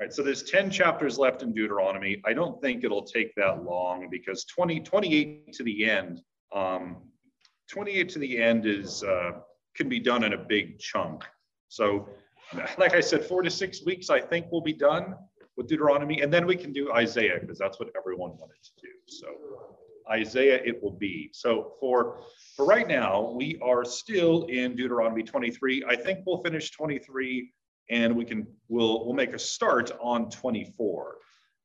right, so there's 10 chapters left in Deuteronomy. I don't think it'll take that long because 20, 28 to the end, um, 28 to the end is uh, can be done in a big chunk. So, like I said, four to six weeks, I think we'll be done with Deuteronomy, and then we can do Isaiah because that's what everyone wanted to do. So, Isaiah it will be. So for for right now, we are still in Deuteronomy 23. I think we'll finish 23 and we can we'll we'll make a start on 24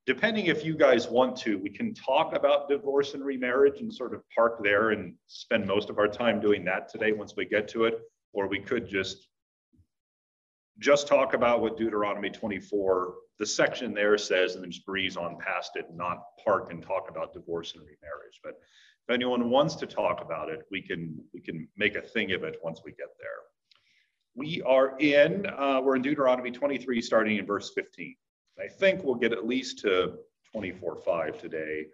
depending if you guys want to we can talk about divorce and remarriage and sort of park there and spend most of our time doing that today once we get to it or we could just just talk about what deuteronomy 24 the section there says and then just breeze on past it and not park and talk about divorce and remarriage. But if anyone wants to talk about it we can we can make a thing of it once we get there we are in, uh, we're in Deuteronomy 23, starting in verse 15. I think we'll get at least to 24 5 today,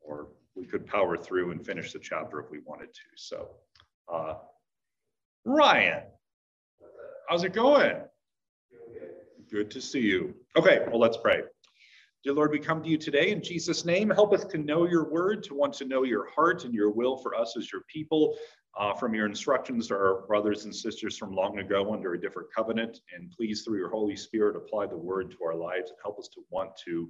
or we could power through and finish the chapter if we wanted to. So, uh, Ryan, how's it going? Good to see you. Okay, well, let's pray. Dear Lord, we come to you today in Jesus' name. Help us to know your word, to want to know your heart and your will for us as your people uh, from your instructions to our brothers and sisters from long ago under a different covenant. And please, through your Holy Spirit, apply the word to our lives and help us to want to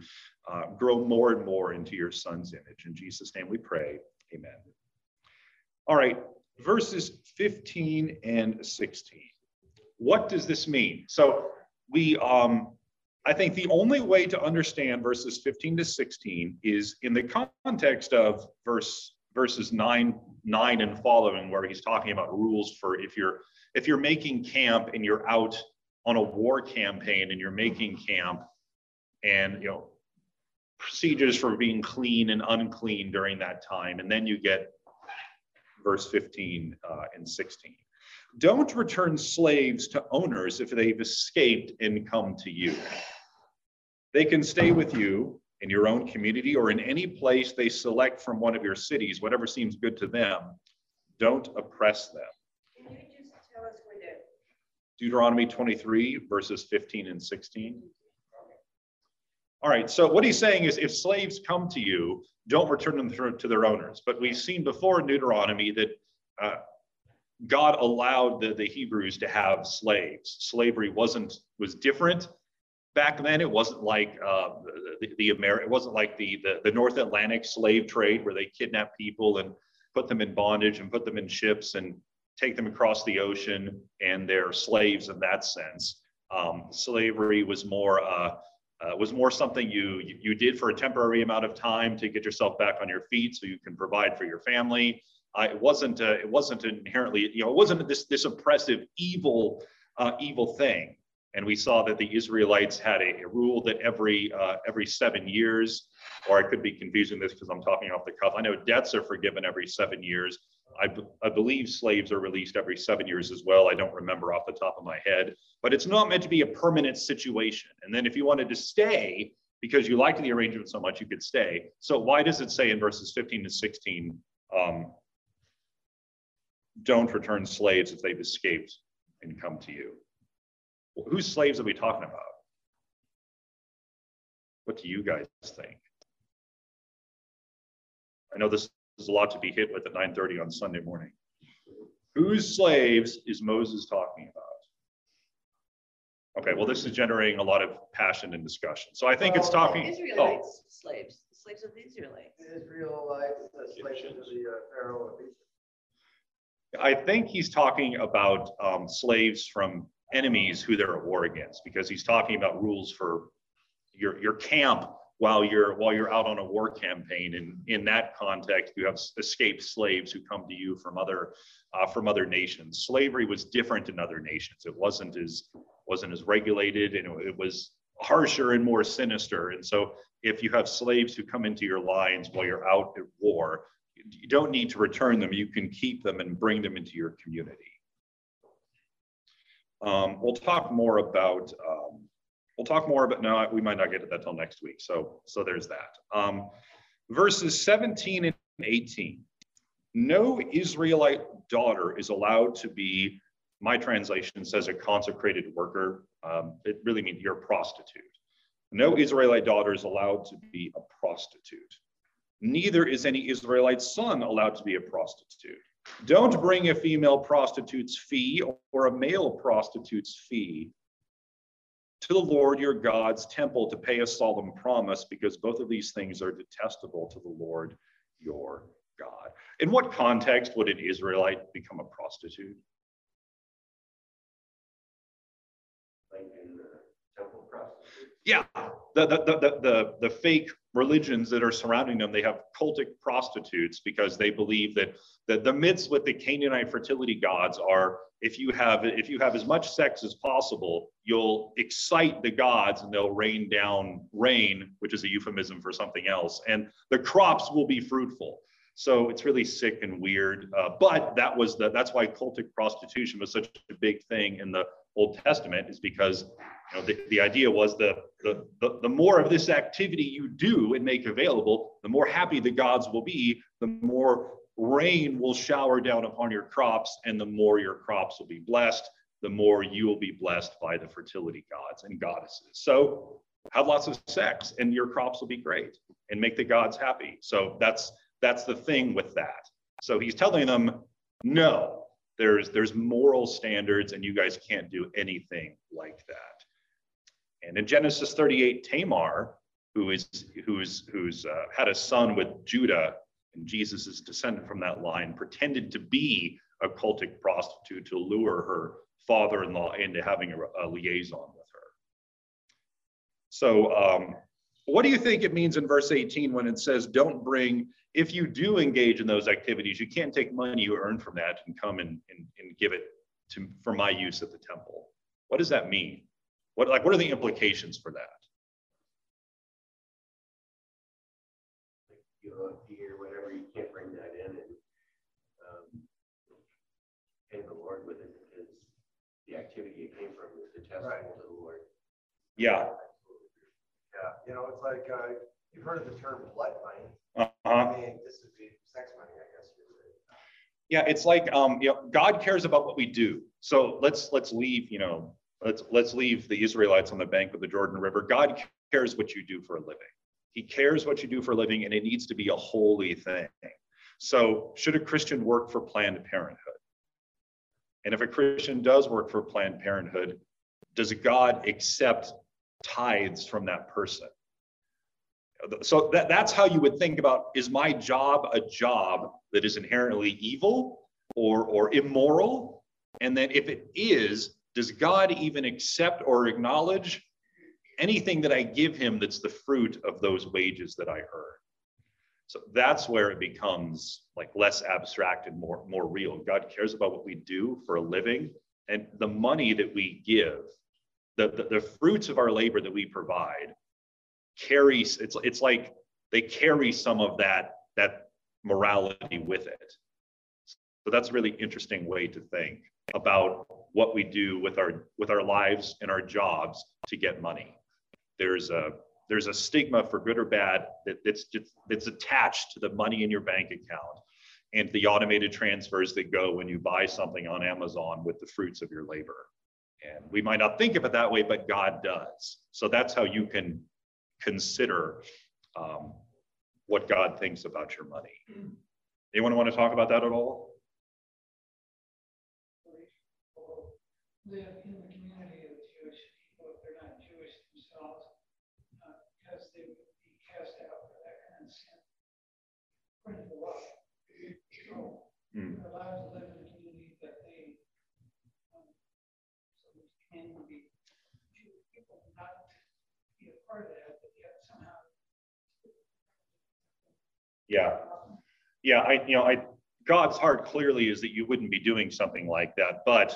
uh, grow more and more into your Son's image. In Jesus' name we pray. Amen. All right, verses 15 and 16. What does this mean? So we, um, I think the only way to understand verses 15 to 16 is in the context of verse verses 9 9 and following where he's talking about rules for if you're if you're making camp and you're out on a war campaign and you're making camp and you know procedures for being clean and unclean during that time. And then you get verse 15 uh, and 16 don't return slaves to owners if they've escaped and come to you. They can stay with you in your own community or in any place they select from one of your cities, whatever seems good to them, don't oppress them. Can you just tell us where that? Deuteronomy 23, verses 15 and 16. All right, so what he's saying is if slaves come to you, don't return them to their owners. But we've seen before in Deuteronomy that uh, God allowed the, the Hebrews to have slaves. Slavery wasn't was different back then it wasn't like uh, the, the Ameri- it wasn't like the, the, the North Atlantic slave trade where they kidnap people and put them in bondage and put them in ships and take them across the ocean and they're slaves in that sense. Um, slavery was more uh, uh, was more something you, you did for a temporary amount of time to get yourself back on your feet so you can provide for your family. Uh, it wasn't uh, it wasn't inherently you know it wasn't this this oppressive evil uh, evil thing. And we saw that the Israelites had a, a rule that every uh, every seven years, or I could be confusing this because I'm talking off the cuff. I know debts are forgiven every seven years. I, I believe slaves are released every seven years as well. I don't remember off the top of my head, but it's not meant to be a permanent situation. And then if you wanted to stay because you liked the arrangement so much, you could stay. So why does it say in verses 15 to 16, um, don't return slaves if they've escaped and come to you? Whose slaves are we talking about? What do you guys think? I know this is a lot to be hit with at 9:30 on Sunday morning. Whose slaves is Moses talking about? Okay, well, this is generating a lot of passion and discussion. So I think it's talking. Israelites, oh. slaves, slaves of the Israelites. Israelites, the slaves of the uh, Pharaoh of Egypt. I think he's talking about um, slaves from enemies who they're at war against because he's talking about rules for your, your camp while you're while you're out on a war campaign. And in that context you have escaped slaves who come to you from other uh, from other nations. Slavery was different in other nations. It wasn't as wasn't as regulated and it was harsher and more sinister. And so if you have slaves who come into your lines while you're out at war you don't need to return them. You can keep them and bring them into your community um, we'll talk more about, um, we'll talk more about, no, we might not get to that till next week. So, so there's that. Um, verses 17 and 18. No Israelite daughter is allowed to be, my translation says a consecrated worker. Um, it really means you're a prostitute. No Israelite daughter is allowed to be a prostitute. Neither is any Israelite son allowed to be a prostitute. Don't bring a female prostitute's fee or a male prostitute's fee to the Lord your God's temple to pay a solemn promise, because both of these things are detestable to the Lord your God. In what context would an Israelite become a prostitute? Like in the temple prostitute. Yeah, the, the, the, the, the, the fake religions that are surrounding them, they have cultic prostitutes because they believe that, the myths with the Canaanite fertility gods are if you have if you have as much sex as possible, you'll excite the gods and they'll rain down rain, which is a euphemism for something else, and the crops will be fruitful. So it's really sick and weird. Uh, but that was the that's why cultic prostitution was such a big thing in the Old Testament, is because you know, the, the idea was the, the, the, the more of this activity you do and make available, the more happy the gods will be, the more rain will shower down upon your crops, and the more your crops will be blessed, the more you will be blessed by the fertility gods and goddesses. So have lots of sex, and your crops will be great, and make the gods happy. So that's that's the thing with that. So he's telling them, no, there's there's moral standards, and you guys can't do anything like that. And in Genesis 38, Tamar, who is who's who's uh, had a son with Judah, and Jesus is descended from that line, pretended to be a cultic prostitute to lure her father-in-law into having a, a liaison with her. So, um, what do you think it means in verse 18 when it says, "Don't bring"? If you do engage in those activities, you can't take money you earn from that and come and, and, and give it to for my use at the temple. What does that mean? What like what are the implications for that? You know, a fee or whatever, you can't bring that in and, um, pay the Lord with it because the activity it came from is detestable to the Lord. Yeah. Yeah, you know, it's like, uh, you've heard of the term blood money. Uh-huh. I mean, this would be sex money, I guess. Yeah, it's like um, you know, God cares about what we do. So let's let's leave, you know, let's let's leave the Israelites on the bank of the Jordan River. God cares what you do for a living. He cares what you do for a living, and it needs to be a holy thing. So, should a Christian work for Planned Parenthood? And if a Christian does work for Planned Parenthood, does God accept tithes from that person? So that, that's how you would think about is my job a job that is inherently evil or, or immoral? And then if it is, does God even accept or acknowledge anything that I give him that's the fruit of those wages that I earn? So that's where it becomes like less abstract and more, more real. God cares about what we do for a living and the money that we give, the, the, the fruits of our labor that we provide carries it's it's like they carry some of that that morality with it so that's a really interesting way to think about what we do with our with our lives and our jobs to get money there's a there's a stigma for good or bad that it's just it's attached to the money in your bank account and the automated transfers that go when you buy something on amazon with the fruits of your labor and we might not think of it that way but god does so that's how you can consider um, what God thinks about your money. Anyone want to talk about that at all? Live in the community of Jewish people if they're not Jewish themselves, uh, because they would be cast out for that kind of sin. According to the law. So Hmm. they're allowed to live in the community that they, um, so we can be Jewish people, not be a part of that, but yet somehow. Yeah. Yeah, I, you know, I, God's heart clearly is that you wouldn't be doing something like that, but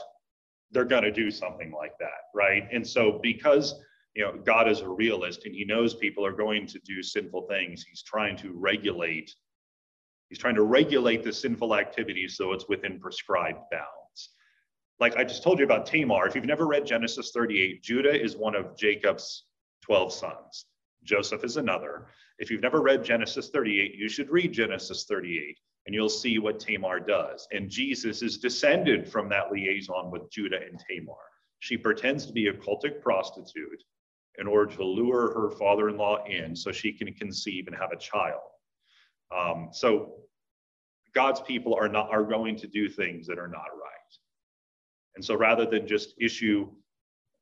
they're going to do something like that, right? And so because, you know, God is a realist and he knows people are going to do sinful things, he's trying to regulate, he's trying to regulate the sinful activities so it's within prescribed bounds. Like I just told you about Tamar, if you've never read Genesis 38, Judah is one of Jacob's 12 sons. Joseph is another. If you've never read Genesis 38, you should read Genesis 38 and you'll see what Tamar does. And Jesus is descended from that liaison with Judah and Tamar. She pretends to be a cultic prostitute in order to lure her father-in-law in so she can conceive and have a child. Um, so God's people are not are going to do things that are not right. And so rather than just issue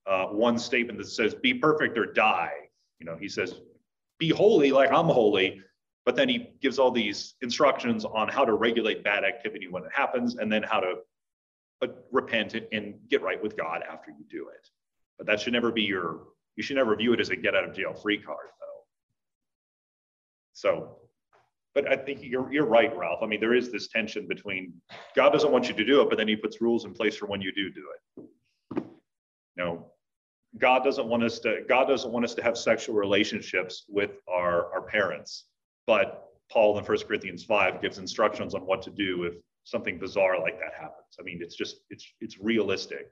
uh, one statement that says be perfect or die, you know, he says be holy like I'm holy, but then he gives all these instructions on how to regulate bad activity when it happens and then how to uh, repent and get right with God after you do it. But that should never be your you should never view it as a get out of jail free card though. So but I think you're you're right, Ralph. I mean, there is this tension between God doesn't want you to do it, but then He puts rules in place for when you do do it. You know, God doesn't want us to God doesn't want us to have sexual relationships with our our parents, but Paul in 1 Corinthians 5 gives instructions on what to do if something bizarre like that happens. I mean, it's just it's it's realistic.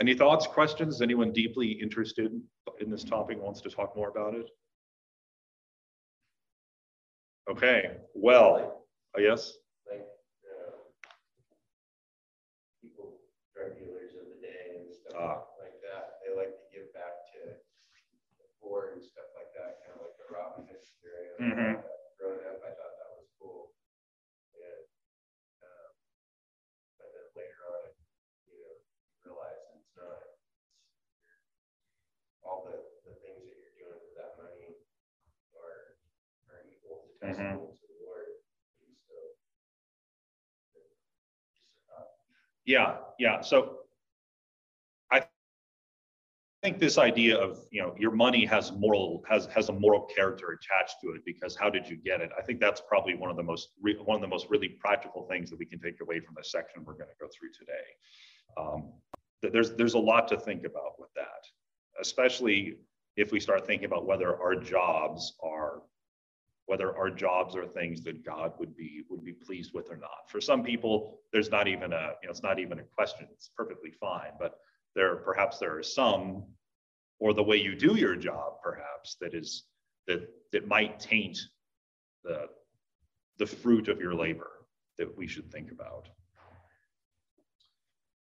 Any thoughts, questions? Anyone deeply interested in this topic wants to talk more about it? Okay, well, uh, yes? Like, uh, people, drug dealers of the day and Ah. stuff like that, they like to give back to the poor and stuff like that, kind of like the Robin Hood Mhm. Growing up, I thought that was cool. And, um, but then later on, you know, realize it's not. All the, the things that you're doing with that money are, are equal to testable to the Lord. So, just, uh, Yeah, yeah. So think this idea of, you know, your money has moral, has, has a moral character attached to it because how did you get it? I think that's probably one of the most, re- one of the most really practical things that we can take away from this section we're going to go through today. Um, th- there's, there's a lot to think about with that, especially if we start thinking about whether our jobs are whether our jobs are things that God would be would be pleased with or not. For some people, there's not even a you know it's not even a question. It's perfectly fine. But there perhaps there are some, or the way you do your job, perhaps that is that that might taint the the fruit of your labor that we should think about.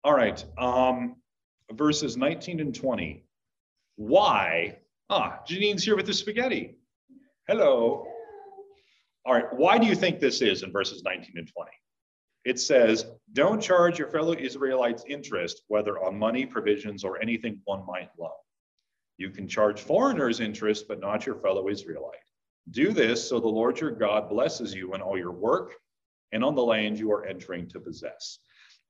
All right, um, verses 19 and 20. Why? Ah, Janine's here with the spaghetti. Hello. All right, why do you think this is in verses 19 and 20? It says, Don't charge your fellow Israelites interest, whether on money, provisions, or anything one might loan. You can charge foreigners interest, but not your fellow Israelite. Do this so the Lord your God blesses you in all your work and on the land you are entering to possess.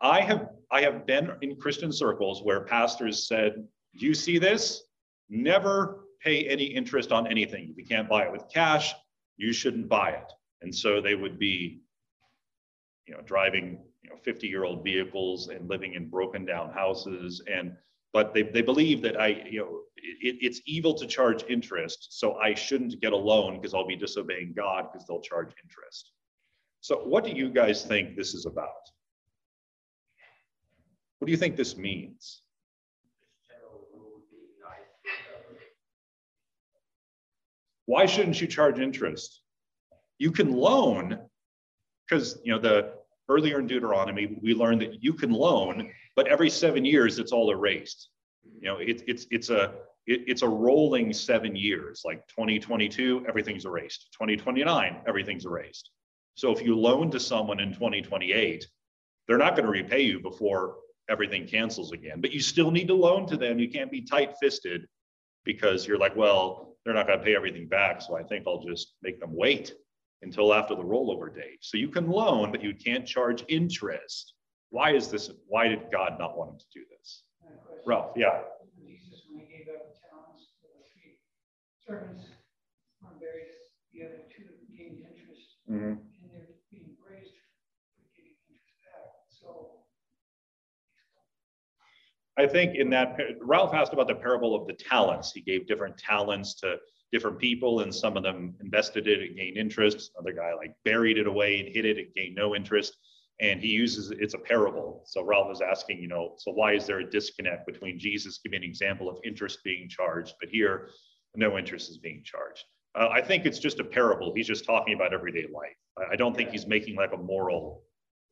I have I have been in Christian circles where pastors said, "Do you see this? Never pay any interest on anything. If you can't buy it with cash, you shouldn't buy it." And so they would be, you know, driving you know 50 year old vehicles and living in broken down houses and but they, they believe that I, you know, it, it's evil to charge interest. So I shouldn't get a loan because I'll be disobeying God because they'll charge interest. So what do you guys think this is about? What do you think this means? Why shouldn't you charge interest? You can loan because you know the earlier in Deuteronomy we learned that you can loan, but every seven years it's all erased. You know, it, it's it's a it, it's a rolling seven years. Like 2022, everything's erased. 2029, everything's erased. So if you loan to someone in 2028, they're not going to repay you before everything cancels again. But you still need to loan to them. You can't be tight-fisted because you're like, well, they're not going to pay everything back. So I think I'll just make them wait until after the rollover date. So you can loan, but you can't charge interest. Why is this? Why did God not want him to do this? Ralph, yeah. Jesus, when he gave out the talents to the three servants, one buried the other two gained interest, mm-hmm. and they're being praised for getting interest back. So I think in that, Ralph asked about the parable of the talents. He gave different talents to different people, and some of them invested it and gained interest. Another guy like buried it away and hid it and gained no interest. And he uses it's a parable. So Ralph is asking, you know, so why is there a disconnect between Jesus giving an example of interest being charged, but here no interest is being charged? Uh, I think it's just a parable. He's just talking about everyday life. I, I don't think he's making like a moral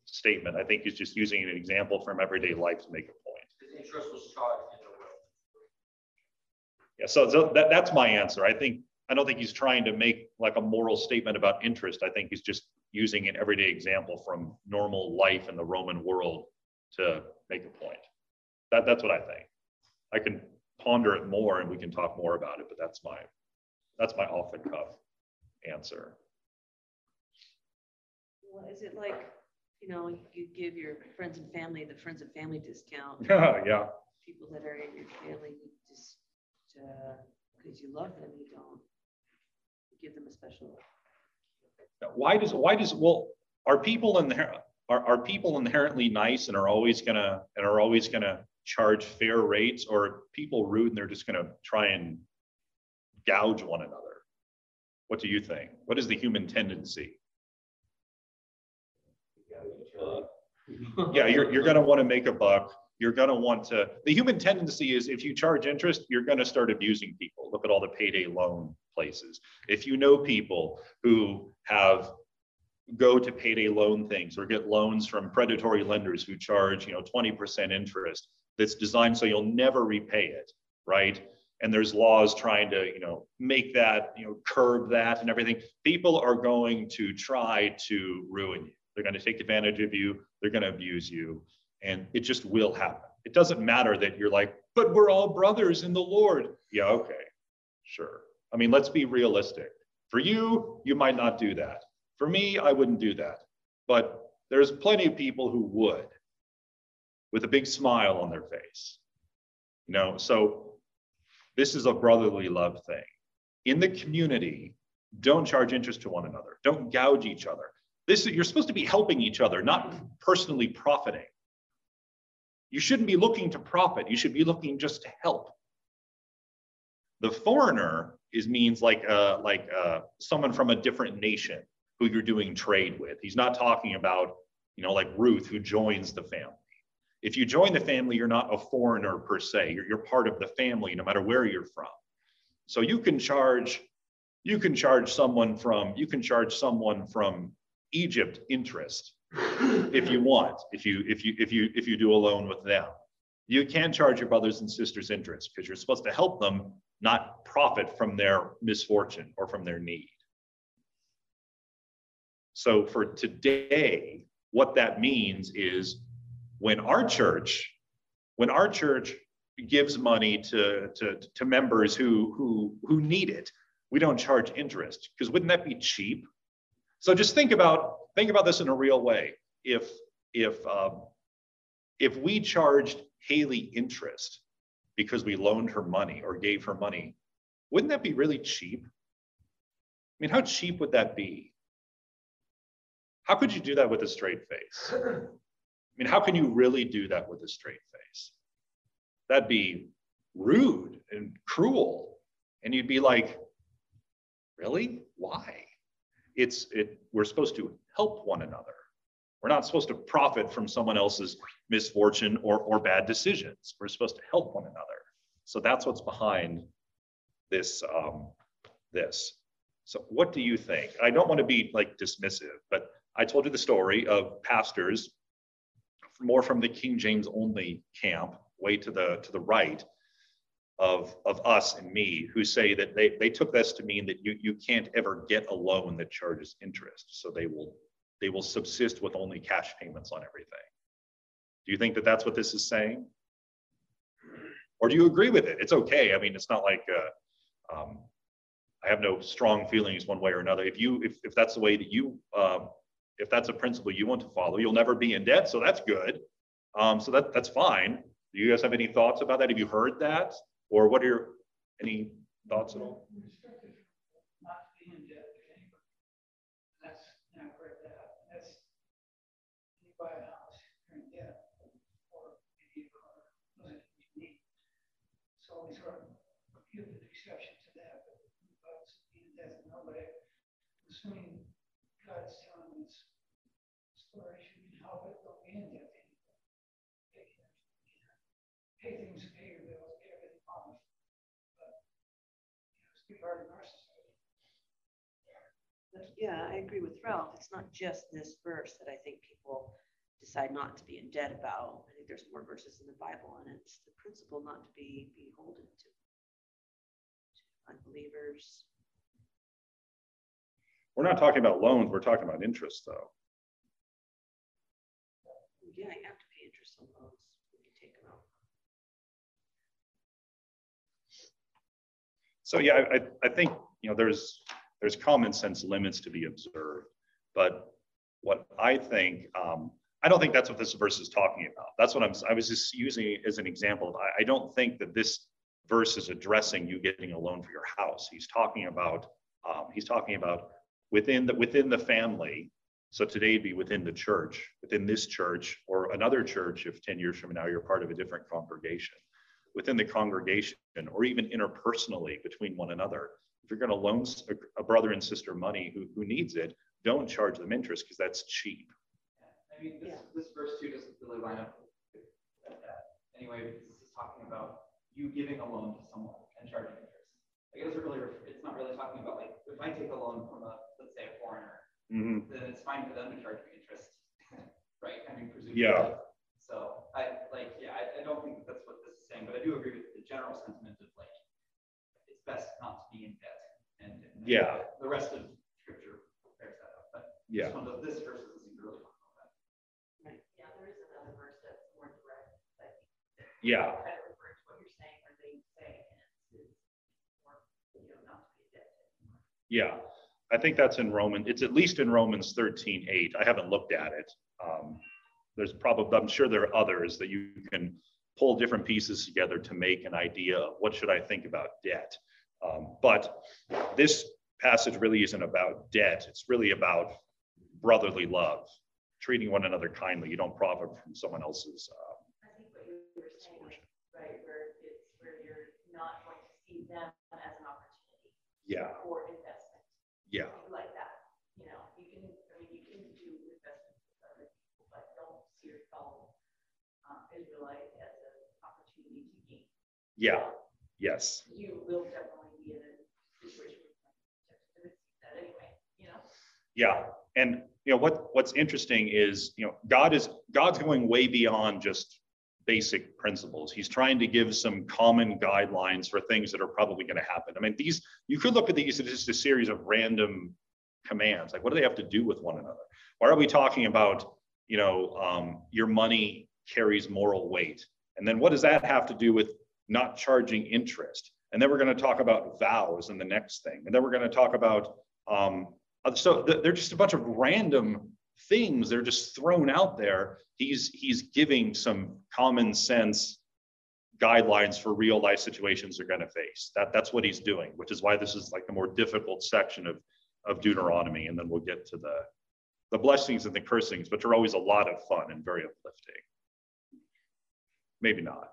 statement. I think he's just using an example from everyday life to make a point. Interest was charged in the will. Yeah, so, so that, that's my answer. I think, I don't think he's trying to make like a moral statement about interest. I think he's just using an everyday example from normal life in the Roman world to make a point. That, that's what I think. I can ponder it more and we can talk more about it, but that's my, that's my off the cuff answer. Well, is it like, you know, you give your friends and family the friends and family discount? yeah. yeah. People that are in your family, you just, uh, because you love them, you don't give them a special. Why does, why does, well, are people in there, are, are people inherently nice and are always gonna, and are always gonna charge fair rates or are people rude and they're just gonna try and gouge one another? What do you think? What is the human tendency? Yeah, you're, you're gonna wanna make a buck. You're gonna want to, the human tendency is if you charge interest, you're gonna start abusing people. Look at all the payday loan places. If you know people who have go to payday loan things or get loans from predatory lenders who charge, you know, 20% interest that's designed so you'll never repay it, right? And there's laws trying to, you know, make that, you know, curb that and everything. People are going to try to ruin you. They're going to take advantage of you. They're going to abuse you. And it just will happen. It doesn't matter that you're like, but we're all brothers in the Lord. Yeah, okay, sure. I mean, let's be realistic. For you, you might not do that. For me, I wouldn't do that. But there's plenty of people who would with a big smile on their face. You know, so this is a brotherly love thing. In the community, don't charge interest to one another. Don't gouge each other. This you're supposed to be helping each other, not personally profiting. You shouldn't be looking to profit. You should be looking just to help. The foreigner is means like uh, like uh, someone from a different nation who you're doing trade with. He's not talking about you know like Ruth who joins the family. If you join the family, you're not a foreigner per se. You're, you're part of the family, no matter where you're from. So you can charge you can charge someone from you can charge someone from Egypt interest if you want, if you if you if you if you do a loan with them. You can charge your brothers and sisters interest because you're supposed to help them, not profit from their misfortune or from their need. So for today, what that means is when our church, when our church gives money to, to, to members who, who, who need it, we don't charge interest because wouldn't that be cheap? So just think about think about this in a real way. If if um, if we charged Haley interest because we loaned her money or gave her money, wouldn't that be really cheap? I mean, how cheap would that be? How could you do that with a straight face? I mean, how can you really do that with a straight face? That'd be rude and cruel. And you'd be like, really? Why? It's it we're supposed to help one another. We're not supposed to profit from someone else's misfortune or or bad decisions. We're supposed to help one another. So that's what's behind this um, this. So what do you think? I don't want to be like dismissive but i told you the story of pastors more from the king james only camp way to the to the right of, of us and me who say that they, they took this to mean that you, you can't ever get a loan that charges interest. So they will, they will subsist with only cash payments on everything. Do you think that that's what this is saying? Or do you agree with it? It's okay. I mean, it's not like uh, um, I have no strong feelings one way or another. If you, if, if that's the way that you, um, if that's a principle you want to follow, you'll never be in debt. So that's good. Um, so that, that's fine. Do you guys have any thoughts about that? Have you heard that? Or what are your, any thoughts at all? Restricted not to be in debt to anybody. That's, you know, right that, that's, you buy a house, you're in debt, or maybe a car, doesn't need. So we sort of give the exception to that, but but being in debt to nobody, assuming God's telling us story should be help it, don't be in debt to anybody. Pay, pay things, pay your bills, pay everything off. But, you know, it's too hard in our society. But yeah, I agree with Ralph. It's not just this verse that I think people decide not to be in debt about. I think there's more verses in the Bible, and it's the principle not to be beholden to to unbelievers. We're not talking about loans, we're talking about interest though. Yeah, you have to pay interest on loans when you take them out. So yeah, I, I- I think, you know, there's, there's common sense limits to be observed. But what I think, um, I don't think that's what this verse is talking about. That's what I'm, I was just using as an example. I, I don't think that this verse is addressing you getting a loan for your house. He's talking about, um, he's talking about within the, within the family. So today it'd be within the church, within this church or another church, if 10 years from now, you're part of a different congregation within the congregation or even interpersonally between one another. If you're going to loan a brother and sister money who, who needs it, don't charge them interest because that's cheap. I mean, this, Yeah. this verse two doesn't really line up with that anyway, this is talking about you giving a loan to someone and charging interest. Like it doesn't really, it's not really talking about like, if I take a loan from a, let's say a foreigner, Mhm. then it's fine for them to charge me interest, right? I mean, presumably. Yeah. So I, like, yeah, I, I don't think that that's what this is saying, but I do agree with the general sentiment of like, best not to be in debt and. and Yeah. The rest of scripture bears that out, but Yeah. this one does, this verse doesn't really talk about that. Yeah, there is another verse that's more direct, that Yeah. kind of refers to what you're saying, where they say, and it's, it's more, you know, not to be dead anymore. Yeah. I think that's in Roman. It's at least in Romans 13, 8. I haven't looked at it. Um, there's probably, I'm sure there are others that you can pull different pieces together to make an idea of what should I think about debt. Um, but this passage really isn't about debt. It's really about brotherly love, treating one another kindly. You don't profit from someone else's. Uh, I think what you were saying, right, where it's, where you're not going to see them as an opportunity yeah, for investment. yeah, Like that, you know, you can, I mean, you can do investments with other people, but don't see your fellow uh, Israelite as an opportunity to gain. yeah, yes. You will definitely be in a situation where you that anyway, you know? Yeah, and you know what what's interesting is you know God is God's going way beyond just basic principles. He's trying to give some common guidelines for things that are probably going to happen. I mean, these you could look at these as just a series of random commands. Like, what do they have to do with one another? Why are we talking about you know um, your money carries moral weight? And then what does that have to do with not charging interest? And then we're going to talk about vows in the next thing. And then we're going to talk about um, Uh, so they're just a bunch of random things. They're just thrown out there. He's he's giving some common sense guidelines for real life situations they're going to face. That that's what he's doing, which is why this is like the more difficult section of of Deuteronomy. And then we'll get to the the blessings and the cursings, which are always a lot of fun and very uplifting. Maybe not.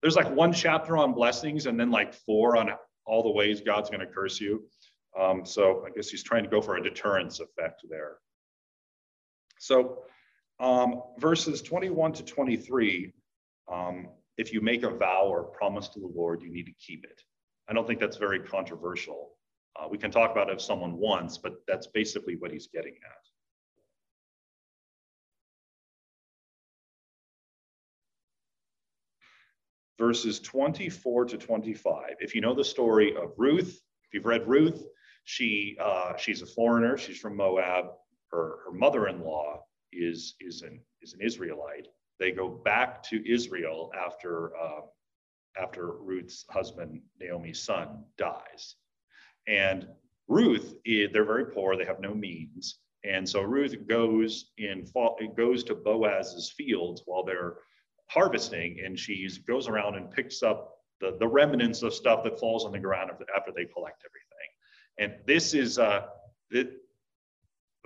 There's like one chapter on blessings and then like four on all the ways God's going to curse you. Um, so I guess he's trying to go for a deterrence effect there. So um, verses 21 to 23, um, if you make a vow or promise to the Lord, you need to keep it. I don't think that's very controversial. Uh, we can talk about it if someone wants, but that's basically what he's getting at. Verses 24 to 25. If you know the story of Ruth, if you've read Ruth, she uh, she's a foreigner. She's from Moab. Her her mother-in-law is is an is an Israelite. They go back to Israel after uh, after Ruth's husband Naomi's son dies, and Ruth they're very poor. They have no means, and so Ruth goes in goes to Boaz's fields while they're harvesting, and she goes around and picks up the, the remnants of stuff that falls on the ground after they collect everything. And this is uh, the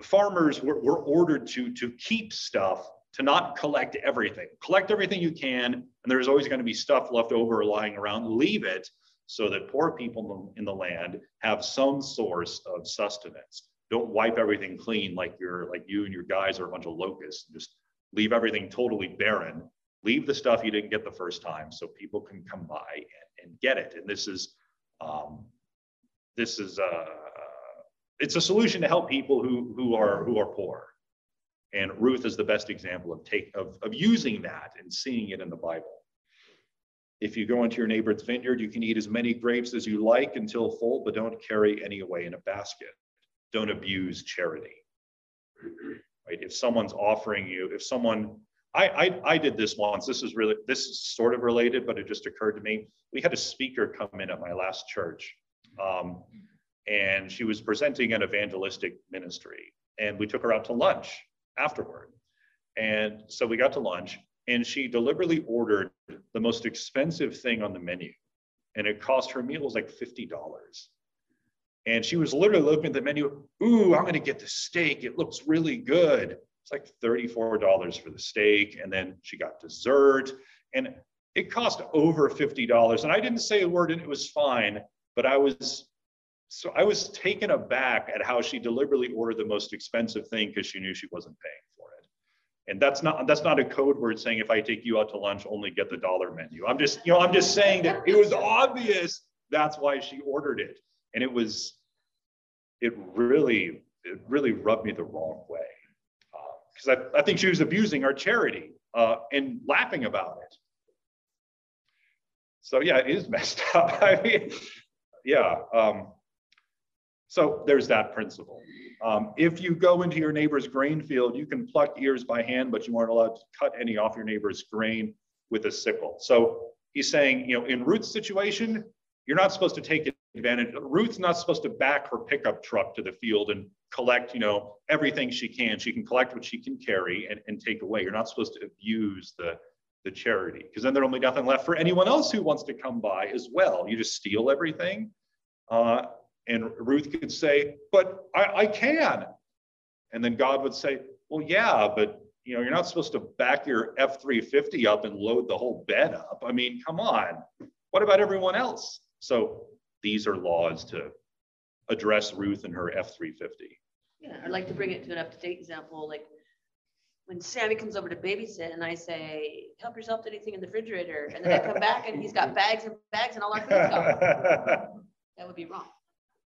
farmers were, were ordered to, to keep stuff, to not collect everything. Collect everything you can, and there's always going to be stuff left over lying around. Leave it so that poor people in the land have some source of sustenance. Don't wipe everything clean like you're like you and your guys are a bunch of locusts. Just leave everything totally barren. Leave the stuff you didn't get the first time so people can come by and, and get it. And this is um, this is uh, it's a solution to help people who who are who are poor And Ruth is the best example of take of, of using that and seeing it in the Bible. If you go into your neighbor's vineyard, you can eat as many grapes as you like until full, but don't carry any away in a basket. Don't abuse charity. Right? If someone's offering you, if someone I, I, I did this once. This is really this is sort of related, but it just occurred to me. We had a speaker come in at my last church, um, and she was presenting an evangelistic ministry, and we took her out to lunch afterward. And so we got to lunch, and she deliberately ordered the most expensive thing on the menu, and it cost her meal was like fifty dollars. And she was literally looking at the menu. Ooh, I'm going to get the steak. It looks really good it's like $34 for the steak. And then she got dessert. And it cost over $50. And I didn't say a word and it was fine, but I was so I was taken aback at how she deliberately ordered the most expensive thing because she knew she wasn't paying for it. And that's not that's not a code word saying if I take you out to lunch, only get the dollar menu. I'm just, you know, I'm just saying that it was obvious that's why she ordered it. And it was, it really, it really rubbed me the wrong way because I, I, think she was abusing our charity uh, and laughing about it. So yeah, it is messed up. I mean, yeah. Um, so there's that principle. Um, if you go into your neighbor's grain field, you can pluck ears by hand, but you aren't allowed to cut any off your neighbor's grain with a sickle. So he's saying, you know, in Ruth's situation, you're not supposed to take advantage. Ruth's not supposed to back her pickup truck to the field and collect, you know, everything she can. She can collect what she can carry and, and take away. You're not supposed to abuse the, the charity because then there'll be nothing left for anyone else who wants to come by as well. You just steal everything. Uh, and Ruth could say, but I, I can. And then God would say, well, yeah, but you know, you're not supposed to back your F-350 up and load the whole bed up. I mean, come on. What about everyone else? So these are laws to address Ruth and her F-350. Yeah, I'd like to bring it to an up-to-date example, like when Sammy comes over to babysit and I say, help yourself to anything in the refrigerator, and then I come back and he's got bags and bags and all our food's gone. That would be wrong.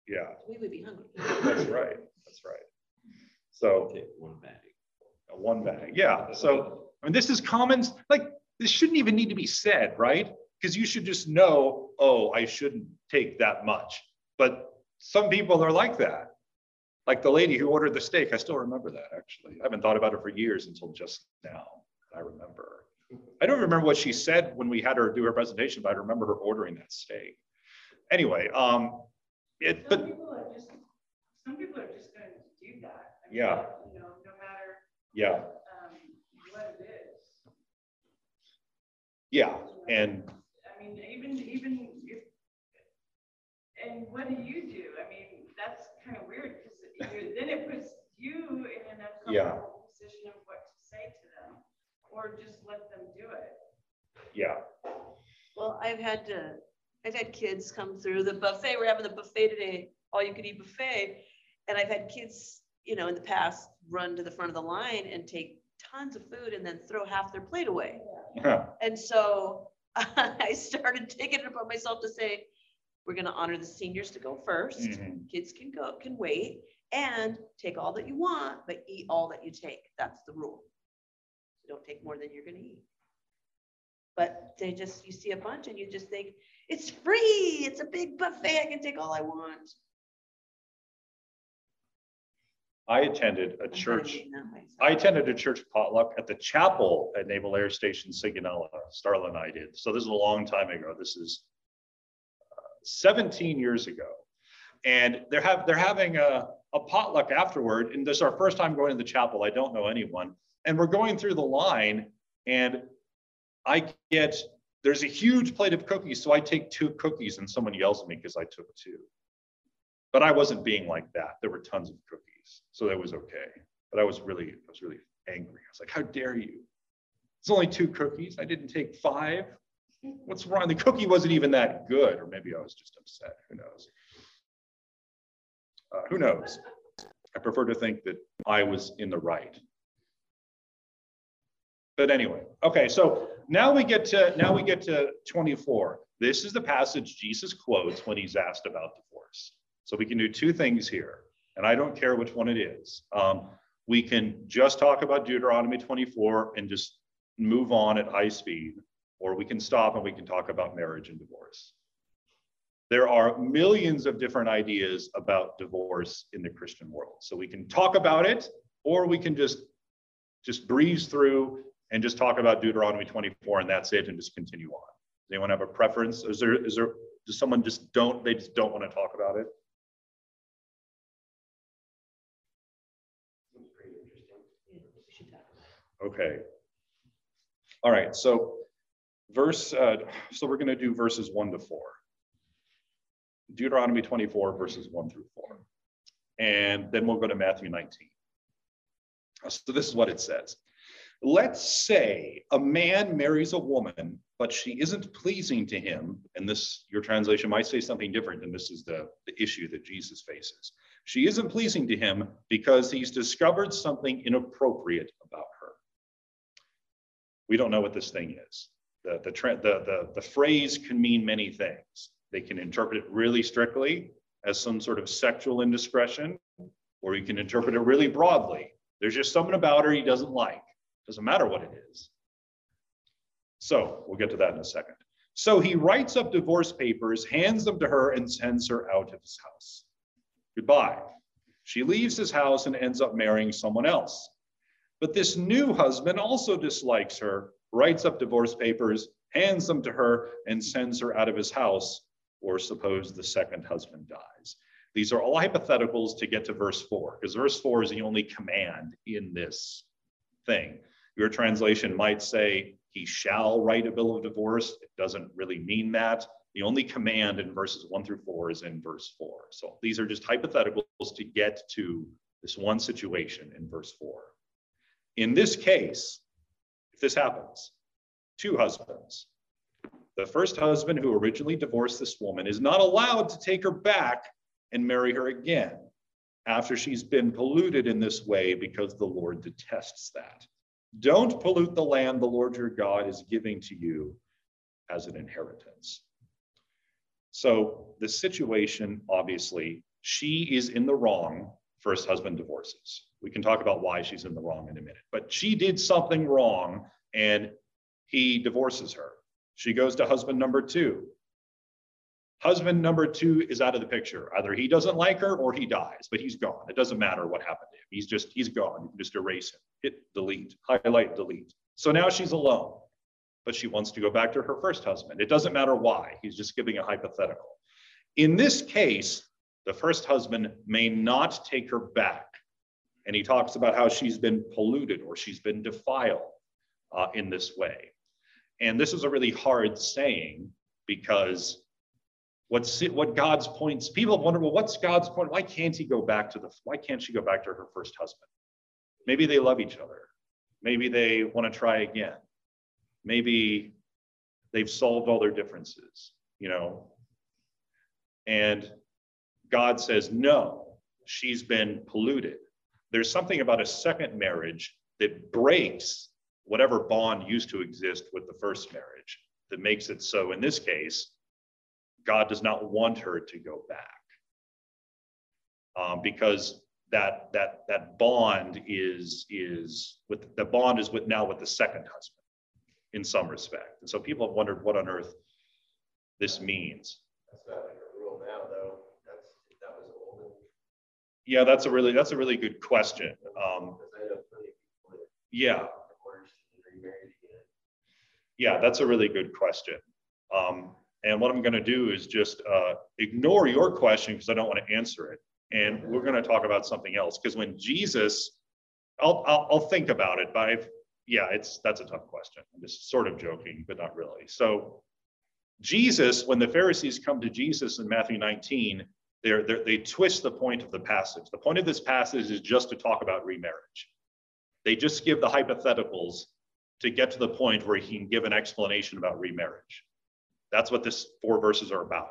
Yeah, We would be hungry. that's right. That's right. So Take one bag. one bag, yeah. So, I mean, this is common, like, this shouldn't even need to be said, right? Because you should just know, oh, I shouldn't take that much. But some people are like that. Like the lady who ordered the steak, I still remember that actually. I haven't thought about it for years until just now. I remember. I don't remember what she said when we had her do her presentation, but I remember her ordering that steak. Anyway, um, it, Some but people are just, some people are just going to do that. I mean, Yeah. You know, no matter, yeah, um, what it is. yeah, and I mean, even, even if, and what do you do? I mean, that's kind of weird then it puts you in an Yeah. uncomfortable position of what to say to them, or just let them do it. yeah, Well, I've had to, I've had kids come through the buffet. We're having the buffet today, all you could eat buffet. And I've had kids, you know, in the past run to the front of the line and take tons of food and then throw half their plate away. Yeah. And so I started taking it upon myself to say, we're gonna honor the seniors to go first. Mhm. Kids can go, can wait and take all that you want, but eat all that you take. That's the rule. So Don't take more than you're gonna eat. But they just, you see a bunch and you just think, it's free, it's a big buffet, I can take all I want. I attended a I'm church. getting that myself. I attended a church potluck at the chapel at Naval Air Station Sigonella. Starla and I did. So this is a long time ago. This is uh, 17 years ago. And they're have they're having a, a potluck afterward. And this is our first time going to the chapel. I don't know anyone. And we're going through the line, and I get there's a huge plate of cookies. So I take two cookies, and someone yells at me because I took two. But I wasn't being like that. There were tons of cookies. So that was okay. But I was really, I was really angry. I was like, how dare you? It's only two cookies. I didn't take five. What's wrong? The cookie wasn't even that good, or maybe I was just upset. Who knows? Uh, who knows? I prefer to think that I was in the right. But anyway, okay, so now we get to now we get to 24. This is the passage Jesus quotes when he's asked about divorce. So we can do two things here, and I don't care which one it is. Um, we can just talk about Deuteronomy 24 and just move on at high speed, or we can stop and we can talk about marriage and divorce. There are millions of different ideas about divorce in the Christian world. So we can talk about it, or we can just just breeze through and just talk about Deuteronomy 24 and that's it and just continue on. Does anyone have a preference? Is there is there does someone just don't they just don't want to talk about it? Okay. All right, so verse, uh, so we're going to do verses one to four. Deuteronomy 24, verses one through four. And then we'll go to Matthew 19. So this is what it says. Let's say a man marries a woman, but she isn't pleasing to him. And this, your translation might say something different, and this is the, the issue that Jesus faces. She isn't pleasing to him because he's discovered something inappropriate about her. We don't know what this thing is. The, the, the, the, the phrase can mean many things. They can interpret it really strictly as some sort of sexual indiscretion, or you can interpret it really broadly. There's just something about her he doesn't like. Doesn't matter what it is. So we'll get to that in a second. So he writes up divorce papers, hands them to her, and sends her out of his house. Goodbye. She leaves his house and ends up marrying someone else. But this new husband also dislikes her, writes up divorce papers, hands them to her, and sends her out of his house, or suppose the second husband dies. These are all hypotheticals to get to verse four, because verse four is the only command in this thing. Your translation might say, he shall write a bill of divorce. It doesn't really mean that. The only command in verses one through four is in verse four. So these are just hypotheticals to get to this one situation in verse four. In this case, if this happens, two husbands. The first husband who originally divorced this woman is not allowed to take her back and marry her again after she's been polluted in this way because the Lord detests that. Don't pollute the land the Lord your God is giving to you as an inheritance. So, the situation obviously, she is in the wrong. First husband divorces. We can talk about why she's in the wrong in a minute, but she did something wrong and he divorces her. She goes to husband number two. Husband number two is out of the picture. Either he doesn't like her or he dies, but he's gone. It doesn't matter what happened to him. He's just, he's gone. You can just erase him, hit delete, highlight, delete. So now she's alone, but she wants to go back to her first husband. It doesn't matter why. He's just giving a hypothetical. In this case, the first husband may not take her back. And he talks about how she's been polluted or she's been defiled uh, in this way. And this is a really hard saying because what's what God's points, people wonder, well, what's God's point? Why can't he go back to the, why can't she go back to her first husband? Maybe they love each other. Maybe they want to try again. Maybe they've solved all their differences, you know. And God says, no, she's been polluted. There's something about a second marriage that breaks whatever bond used to exist with the first marriage that makes it so in this case god does not want her to go back um, because that that that bond is is with the bond is with now with the second husband in some respect and so people have wondered what on earth this means That's not like a rule now, though. That's, that was old. yeah that's a really that's a really good question um, Because I know plenty of people that yeah divorced and remarried again. Yeah, that's a really good question. Um, and what I'm going to do is just uh, ignore your question because I don't want to answer it. And we're going to talk about something else because when Jesus, I'll, I'll, I'll think about it, but I've, yeah, it's that's a tough question. I'm just sort of joking, but not really. So, Jesus, when the Pharisees come to Jesus in Matthew 19, they're, they're, they twist the point of the passage. The point of this passage is just to talk about remarriage. They just give the hypotheticals to get to the point where he can give an explanation about remarriage. That's what this four verses are about.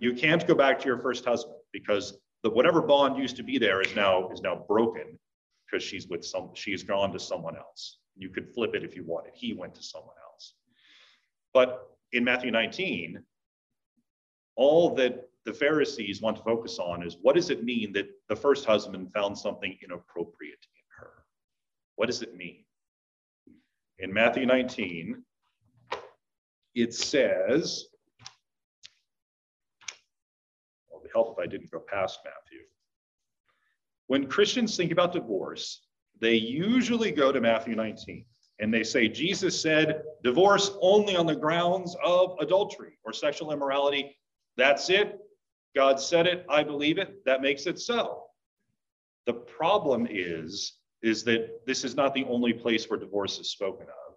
You can't go back to your first husband because the whatever bond used to be there is now is now broken because she's with some she's gone to someone else. You could flip it if you wanted. He went to someone else. But in Matthew 19, all that the Pharisees want to focus on is what does it mean that the first husband found something inappropriate in her? What does it mean? In Matthew 19, it says, well, it would help if I didn't go past Matthew. When Christians think about divorce, they usually go to Matthew 19 and they say, Jesus said, divorce only on the grounds of adultery or sexual immorality. That's it. God said it. I believe it. That makes it so. The problem is, is that this is not the only place where divorce is spoken of.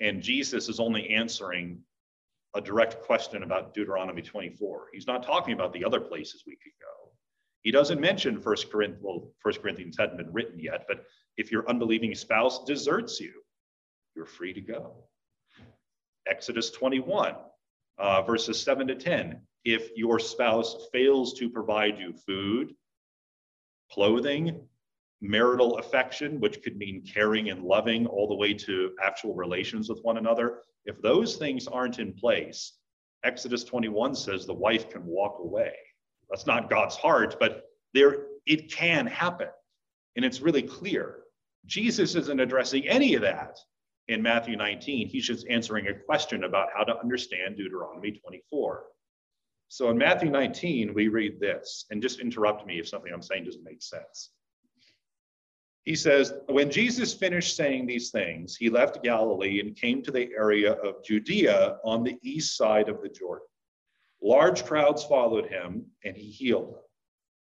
And Jesus is only answering a direct question about Deuteronomy 24. He's not talking about the other places we could go. He doesn't mention First Corinthians, well, First Corinthians hadn't been written yet, but if your unbelieving spouse deserts you, you're free to go. Exodus 21, uh, verses 7 to 10. If your spouse fails to provide you food, clothing, marital affection, which could mean caring and loving all the way to actual relations with one another, if those things aren't in place, Exodus 21 says the wife can walk away. That's not God's heart, but there it can happen. And it's really clear. Jesus isn't addressing any of that in Matthew 19. He's just answering a question about how to understand Deuteronomy 24. So in Matthew 19, we read this, and just interrupt me if something I'm saying doesn't make sense. He says, When Jesus finished saying these things, he left Galilee and came to the area of Judea on the east side of the Jordan. Large crowds followed him, and he healed them.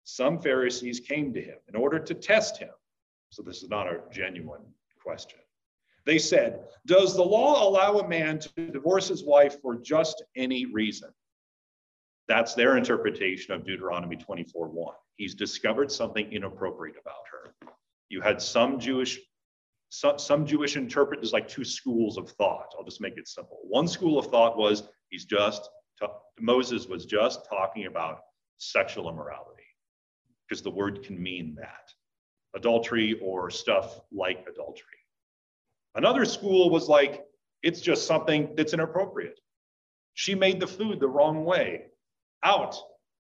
Some Pharisees came to him in order to test him. So this is not a genuine question. They said, Does the law allow a man to divorce his wife for just any reason? That's their interpretation of Deuteronomy 24 1. He's discovered something inappropriate about her. You had some Jewish some, some Jewish interpreters like two schools of thought. I'll just make it simple. One school of thought was he's just Moses was just talking about sexual immorality because the word can mean that adultery or stuff like adultery. Another school was like, it's just something that's inappropriate. She made the food the wrong way. Out.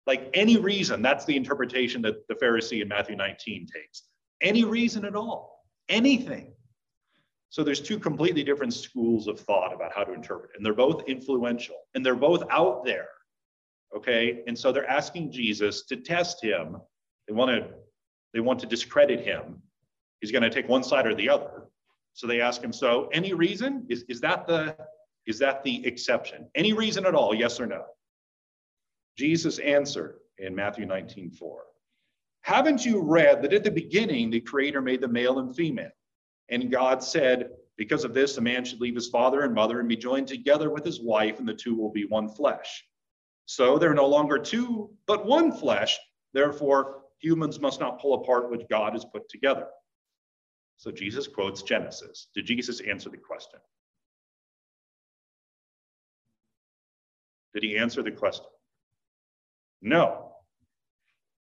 Like any reason, that's the interpretation that the Pharisee in Matthew 19 takes. Any reason at all, anything. So there's two completely different schools of thought about how to interpret, and they're both influential and they're both out there. Okay, and so they're asking Jesus to test him. They want to, they want to discredit him. He's going to take one side or the other. So they ask him, so any reason? Is, is that the is that the exception? Any reason at all, yes or no? Jesus answered in Matthew 19, 4. Haven't you read that at the beginning the Creator made the male and female? And God said, Because of this, a man should leave his father and mother and be joined together with his wife, and the two will be one flesh. So they're no longer two, but one flesh. Therefore, humans must not pull apart what God has put together. So Jesus quotes Genesis. Did Jesus answer the question? Did he answer the question? No.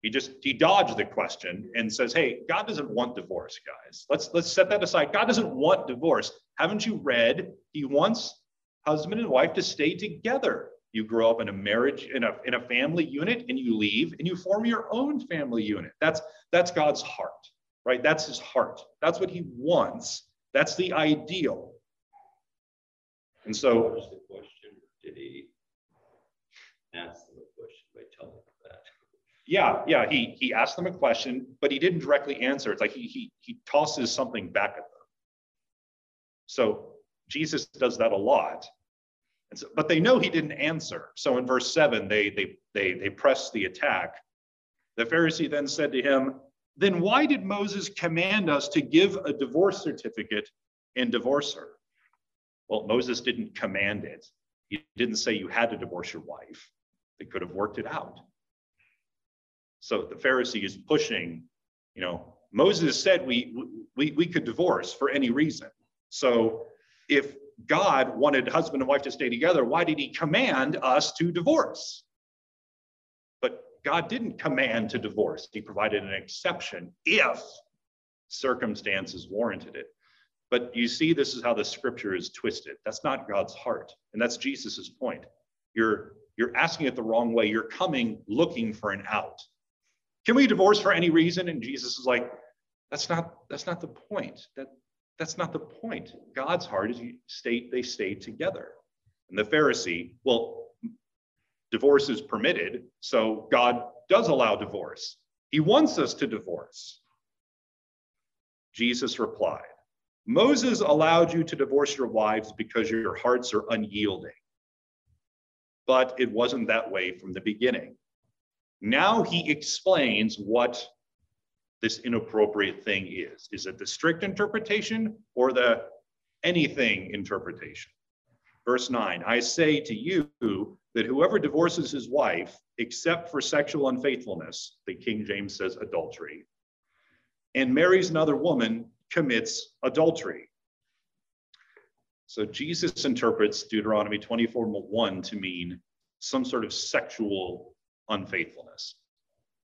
He just he dodged the question and says, "Hey, God doesn't want divorce, guys. Let's let's set that aside. God doesn't want divorce. Haven't you read? He wants husband and wife to stay together. You grow up in a marriage in a in a family unit and you leave and you form your own family unit. That's that's God's heart, right? That's his heart. That's what he wants. That's the ideal. And so What was the question? Did he ask them a question by telling them that? Yeah, yeah, he he asked them a question, but he didn't directly answer. It's like he he he tosses something back at them. So Jesus does that a lot. And so, but they know he didn't answer. So in verse 7, they they they they press the attack. The Pharisee then said to him, Then why did Moses command us to give a divorce certificate and divorce her? Well, Moses didn't command it. He didn't say you had to divorce your wife. They could have worked it out. So the Pharisee is pushing, you know, Moses said we, we, we could divorce for any reason. So if God wanted husband and wife to stay together, why did he command us to divorce? But God didn't command to divorce. He provided an exception if circumstances warranted it. But you see, this is how the scripture is twisted. That's not God's heart. And that's Jesus's point. You're, you're asking it the wrong way. You're coming looking for an out. Can we divorce for any reason? And Jesus is like, that's not that's not the point. That That's not the point. God's heart is you state they stay together. And the Pharisee, well, divorce is permitted, so God does allow divorce. He wants us to divorce. Jesus replied, Moses allowed you to divorce your wives because your hearts are unyielding. But it wasn't that way from the beginning. Now he explains what this inappropriate thing is. Is it the strict interpretation or the anything interpretation? Verse 9 I say to you that whoever divorces his wife, except for sexual unfaithfulness, the King James says adultery, and marries another woman, commits adultery. So Jesus interprets Deuteronomy 24 1 to mean some sort of sexual unfaithfulness.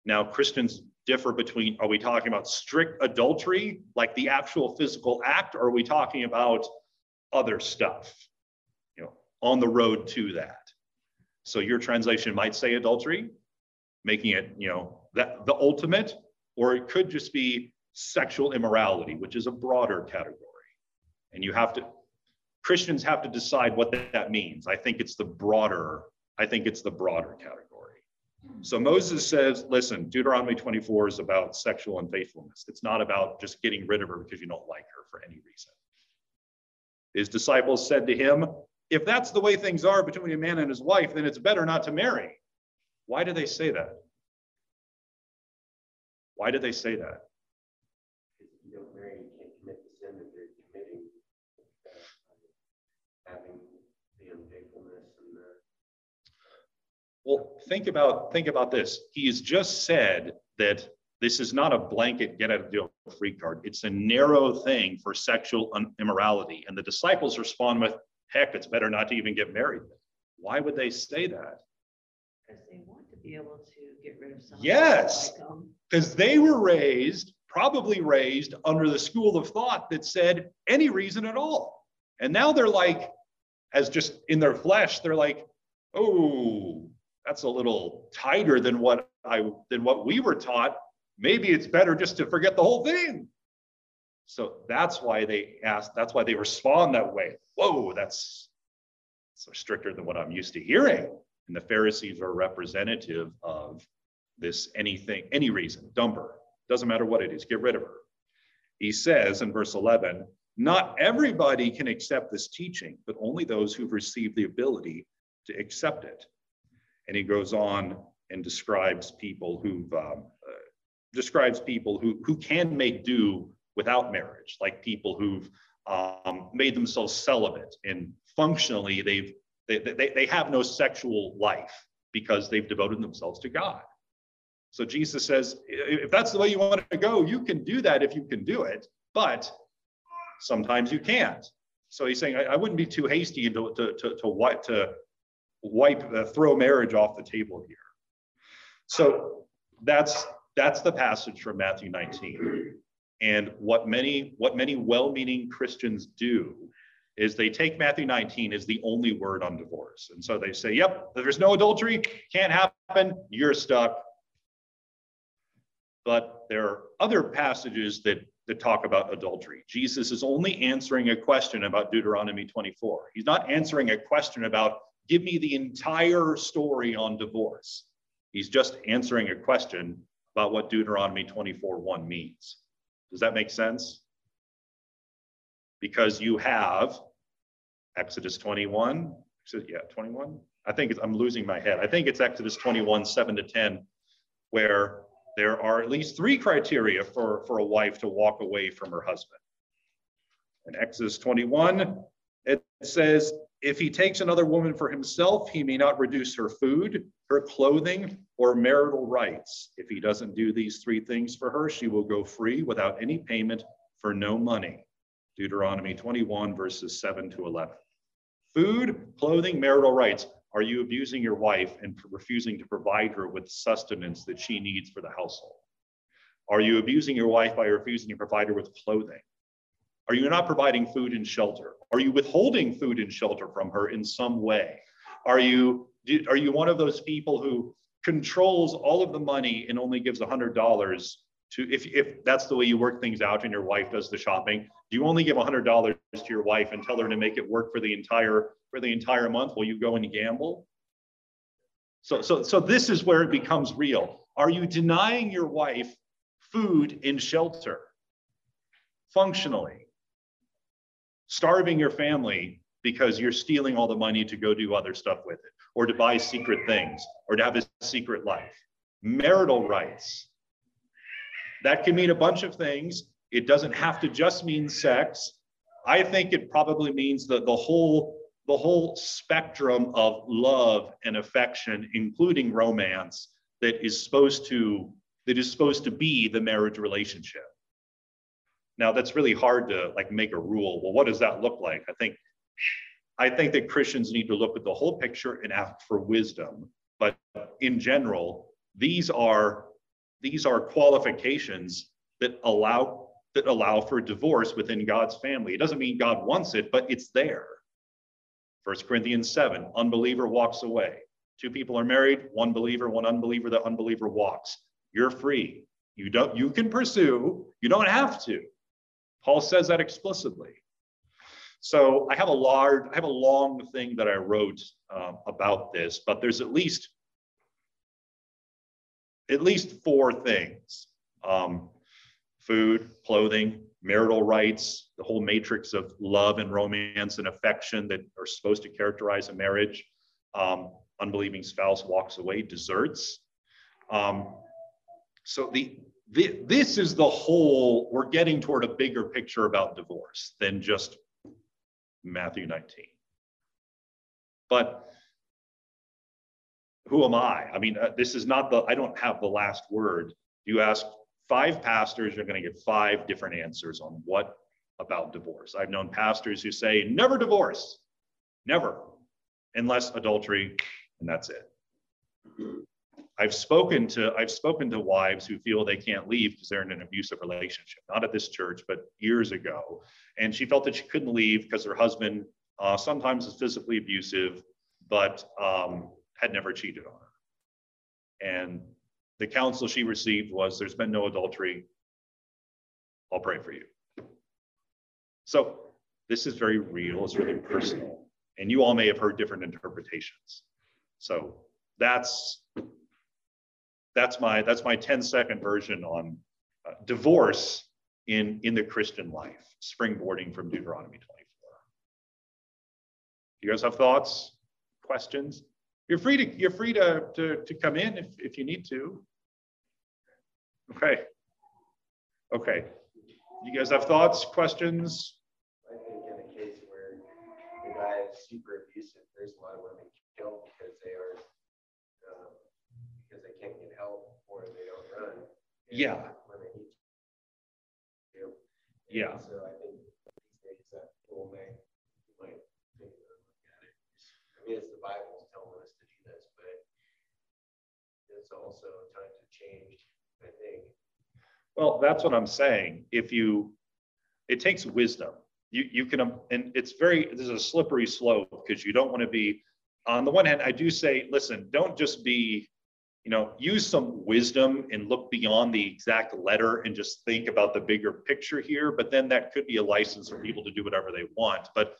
Now, Christians differ between are we talking about strict adultery, like the actual physical act, or are we talking about other stuff, you know, on the road to that? So your translation might say adultery, making it, you know, that the ultimate, or it could just be sexual immorality, which is a broader category. And you have to, Christians have to decide what that means. I think it's the broader, I think it's the broader category. So Moses says, listen, Deuteronomy 24 is about sexual unfaithfulness. It's not about just getting rid of her because you don't like her for any reason. His disciples said to him, if that's the way things are between a man and his wife, then it's better not to marry. Why do they say that? Why do they say that? If you don't marry, you can't commit the sin that you're committing. uh, Having the unfaithfulness and the. Well, think about think about this. He's just said that this is not a blanket get out of jail free card. It's a narrow thing for sexual immorality. And the disciples respond with, heck, it's better not to even get married. Why would they say that? Because they want to be able to get rid of someone. Yes. Because um, they were raised, probably raised under the school of thought that said any reason at all. And now they're like, as just in their flesh, they're like, oh, that's a little tighter than what I than what we were taught. Maybe it's better just to forget the whole thing. So that's why they ask, that's why they respond that way. Whoa, that's so stricter than what I'm used to hearing. And the Pharisees are representative of this anything, any reason, dump her. Doesn't matter what it is, get rid of her. He says in verse 11, not everybody can accept this teaching, but only those who've received the ability to accept it. And he goes on and describes people who've um, uh, describes people who who can make do without marriage, like people who've um, made themselves celibate and functionally they've they, they, they have no sexual life because they've devoted themselves to God. So Jesus says, if that's the way you want to go, you can do that if you can do it, but sometimes you can't. So he's saying, I, I wouldn't be too hasty to, to, to, to, wipe, to wipe, uh, throw marriage off the table here. So that's, that's the passage from Matthew 19. And what many, what many well-meaning Christians do is they take Matthew 19 as the only word on divorce. And so they say, yep, there's no adultery, can't happen, you're stuck. But there are other passages that, that talk about adultery. Jesus is only answering a question about Deuteronomy 24. He's not answering a question about, give me the entire story on divorce. He's just answering a question about what Deuteronomy 24 1 means. Does that make sense? Because you have Exodus 21, yeah, 21. I think I'm losing my head. I think it's Exodus 21, 7 to 10, where there are at least three criteria for, for a wife to walk away from her husband. In Exodus 21, it says, if he takes another woman for himself, he may not reduce her food, her clothing, or marital rights. If he doesn't do these three things for her, she will go free without any payment for no money. Deuteronomy 21, verses 7 to 11. Food, clothing, marital rights. Are you abusing your wife and refusing to provide her with sustenance that she needs for the household? Are you abusing your wife by refusing to provide her with clothing? Are you not providing food and shelter? Are you withholding food and shelter from her in some way? Are you are you one of those people who controls all of the money and only gives $100 to, if, if that's the way you work things out and your wife does the shopping, do you only give hundred dollars to your wife and tell her to make it work for the entire, for the entire month while you go and gamble? So, so, so this is where it becomes real. Are you denying your wife food and shelter functionally? Starving your family because you're stealing all the money to go do other stuff with it, or to buy secret things, or to have a secret life. Marital rights. That can mean a bunch of things. It doesn't have to just mean sex. I think it probably means that the whole the whole spectrum of love and affection, including romance, that is supposed to that is supposed to be the marriage relationship. Now that's really hard to like make a rule. Well, what does that look like? I think I think that Christians need to look at the whole picture and ask for wisdom. But in general, these are these are qualifications that allow that allow for divorce within God's family. It doesn't mean God wants it, but it's there. First Corinthians 7, unbeliever walks away. Two people are married, one believer, one unbeliever, the unbeliever walks. You're free. You don't you can pursue, you don't have to. Paul says that explicitly. So I have a large, I have a long thing that I wrote um, about this, but there's at least at least four things: um, food, clothing, marital rights, the whole matrix of love and romance and affection that are supposed to characterize a marriage. Um, unbelieving spouse walks away, deserts. Um, so the, this is the whole. We're getting toward a bigger picture about divorce than just Matthew 19. But who am I? I mean, uh, this is not the, I don't have the last word. You ask five pastors, you're going to get five different answers on what about divorce. I've known pastors who say, never divorce, never, unless adultery, and that's it. I've spoken to I've spoken to wives who feel they can't leave because they're in an abusive relationship, not at this church, but years ago. And she felt that she couldn't leave because her husband uh, sometimes is physically abusive, but um, had never cheated on her. And the counsel she received was, "There's been no adultery. I'll pray for you." So this is very real. It's really personal, and you all may have heard different interpretations. So that's that's my that's my 10 second version on uh, divorce in in the Christian life, springboarding from Deuteronomy 24. You guys have thoughts, questions? You're free to you're free to to, to come in if, if you need to. Okay. Okay. You guys have thoughts, questions? I think in a case where the guy is super abusive, there's a lot of women killed because they are can't get help or they don't run. Yeah. When they need to. Yeah. So I think these days that people may, might take a look at it. I mean, it's the Bible's telling us to do this, but it's also time to change, I think. Well, that's what I'm saying. If you, it takes wisdom. You, you can, um, and it's very, this is a slippery slope because you don't want to be, on the one hand, I do say, listen, don't just be you know, use some wisdom and look beyond the exact letter and just think about the bigger picture here. But then that could be a license for people to do whatever they want. But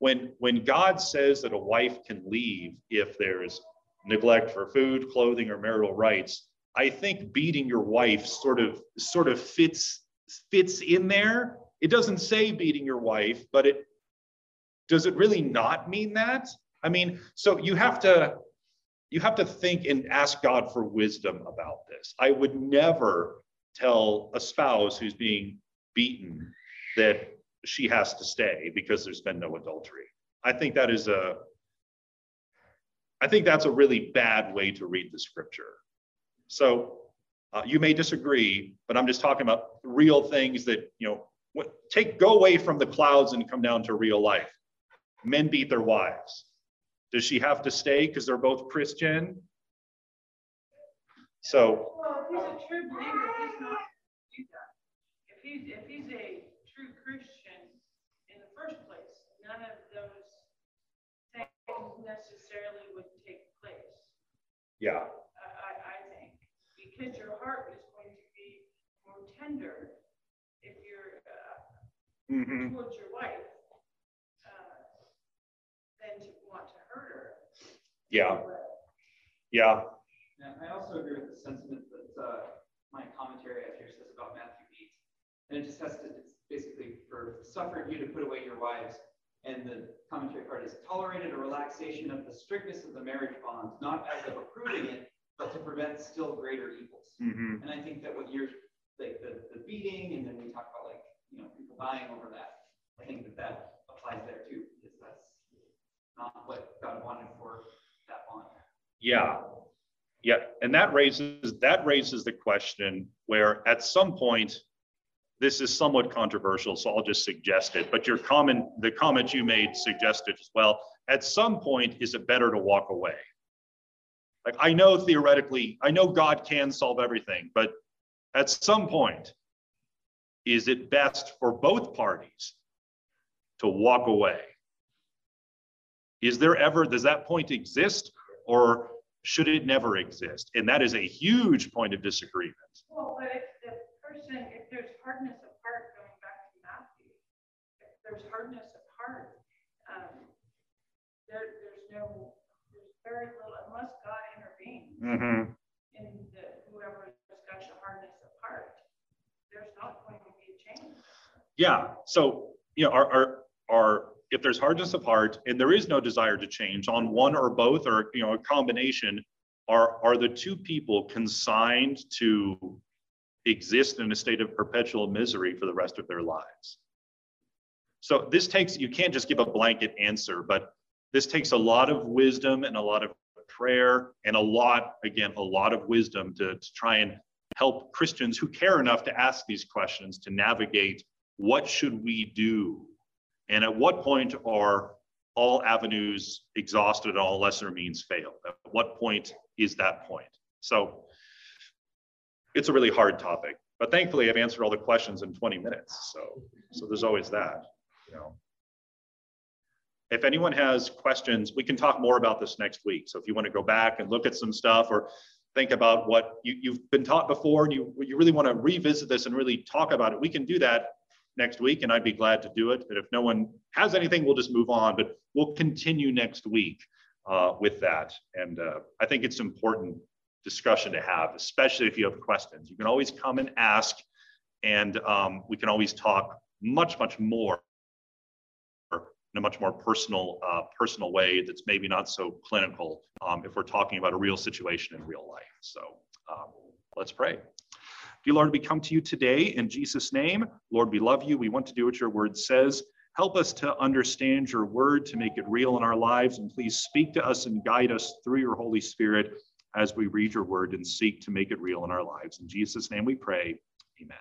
when when God says that a wife can leave if there's neglect for food, clothing, or marital rights, I think beating your wife sort of sort of fits fits in there. It doesn't say beating your wife, but it does it really not mean that? I mean, so you have to you have to think and ask God for wisdom about this. I would never tell a spouse who's being beaten that she has to stay because there's been no adultery. I think that is a I think that's a really bad way to read the scripture. So uh, you may disagree, but I'm just talking about real things that, you know, what, take go away from the clouds and come down to real life. Men beat their wives. Does she have to stay because they're both Christian? So. Well, if he's a true believer, he's not do that. If he's if he's a true Christian in the first place, none of those things necessarily would take place. Yeah. I, I, I think because your heart is going to be more tender if you're, uh, Mhm. towards your wife, uh, than to want to hurt her. Yeah, yeah, Yeah, I also agree with the sentiment that uh, my commentary up here says about Matthew 8. And it just has to, it's basically for suffered you to put away your wives. And the commentary part is tolerated a relaxation of the strictness of the marriage bond, not as of approving it, but to prevent still greater evils. Mhm. And I think that what you're, like the, the beating, and then we talk about like, you know, people dying over that. I think that that applies there too, because that's not what God wanted for. Yeah. Yeah, and that raises, that raises the question where at some point, this is somewhat controversial, so I'll just suggest it, but your comment, the comment you made suggested as well, at some point, is it better to walk away? Like, I know theoretically, I know God can solve everything, but at some point, is it best for both parties to walk away? Is there ever, does that point exist, or should it never exist? And that is a huge point of disagreement. Well, but if the person, if there's hardness of heart, going back to Matthew, if there's hardness of heart, um, there, there's no, there's very little, unless God intervenes Mm-hmm. in the, whoever's got the hardness of heart, there's not going to be a change. Yeah, so, you know, our, our, our, if there's hardness of heart and there is no desire to change on one or both or, you know, a combination, are, are the two people consigned to exist in a state of perpetual misery for the rest of their lives? So this takes, you can't just give a blanket answer, but this takes a lot of wisdom and a lot of prayer and a lot, again, a lot of wisdom to, to try and help Christians who care enough to ask these questions to navigate what should we do? And at what point are all avenues exhausted and all lesser means failed? At what point is that point? So it's a really hard topic, but thankfully I've answered all the questions in 20 minutes. So, so there's always that, you know. If anyone has questions, we can talk more about this next week. So if you want to go back and look at some stuff or think about what you, you've been taught before and you, you really want to revisit this and really talk about it, we can do that next week and I'd be glad to do it. But if no one has anything, we'll just move on, but we'll continue next week uh, with that. And uh, I think it's important discussion to have, especially if you have questions. You can always come and ask and um, we can always talk much, much more in a much more personal, uh, personal way that's maybe not so clinical um, if we're talking about a real situation in real life. So um, let's pray. Dear Lord, we come to you today in Jesus' name. Lord, we love you. We want to do what your word says. Help us to understand your word, to make it real in our lives, and please speak to us and guide us through your Holy Spirit as we read your word and seek to make it real in our lives. In Jesus' name we pray. Amen.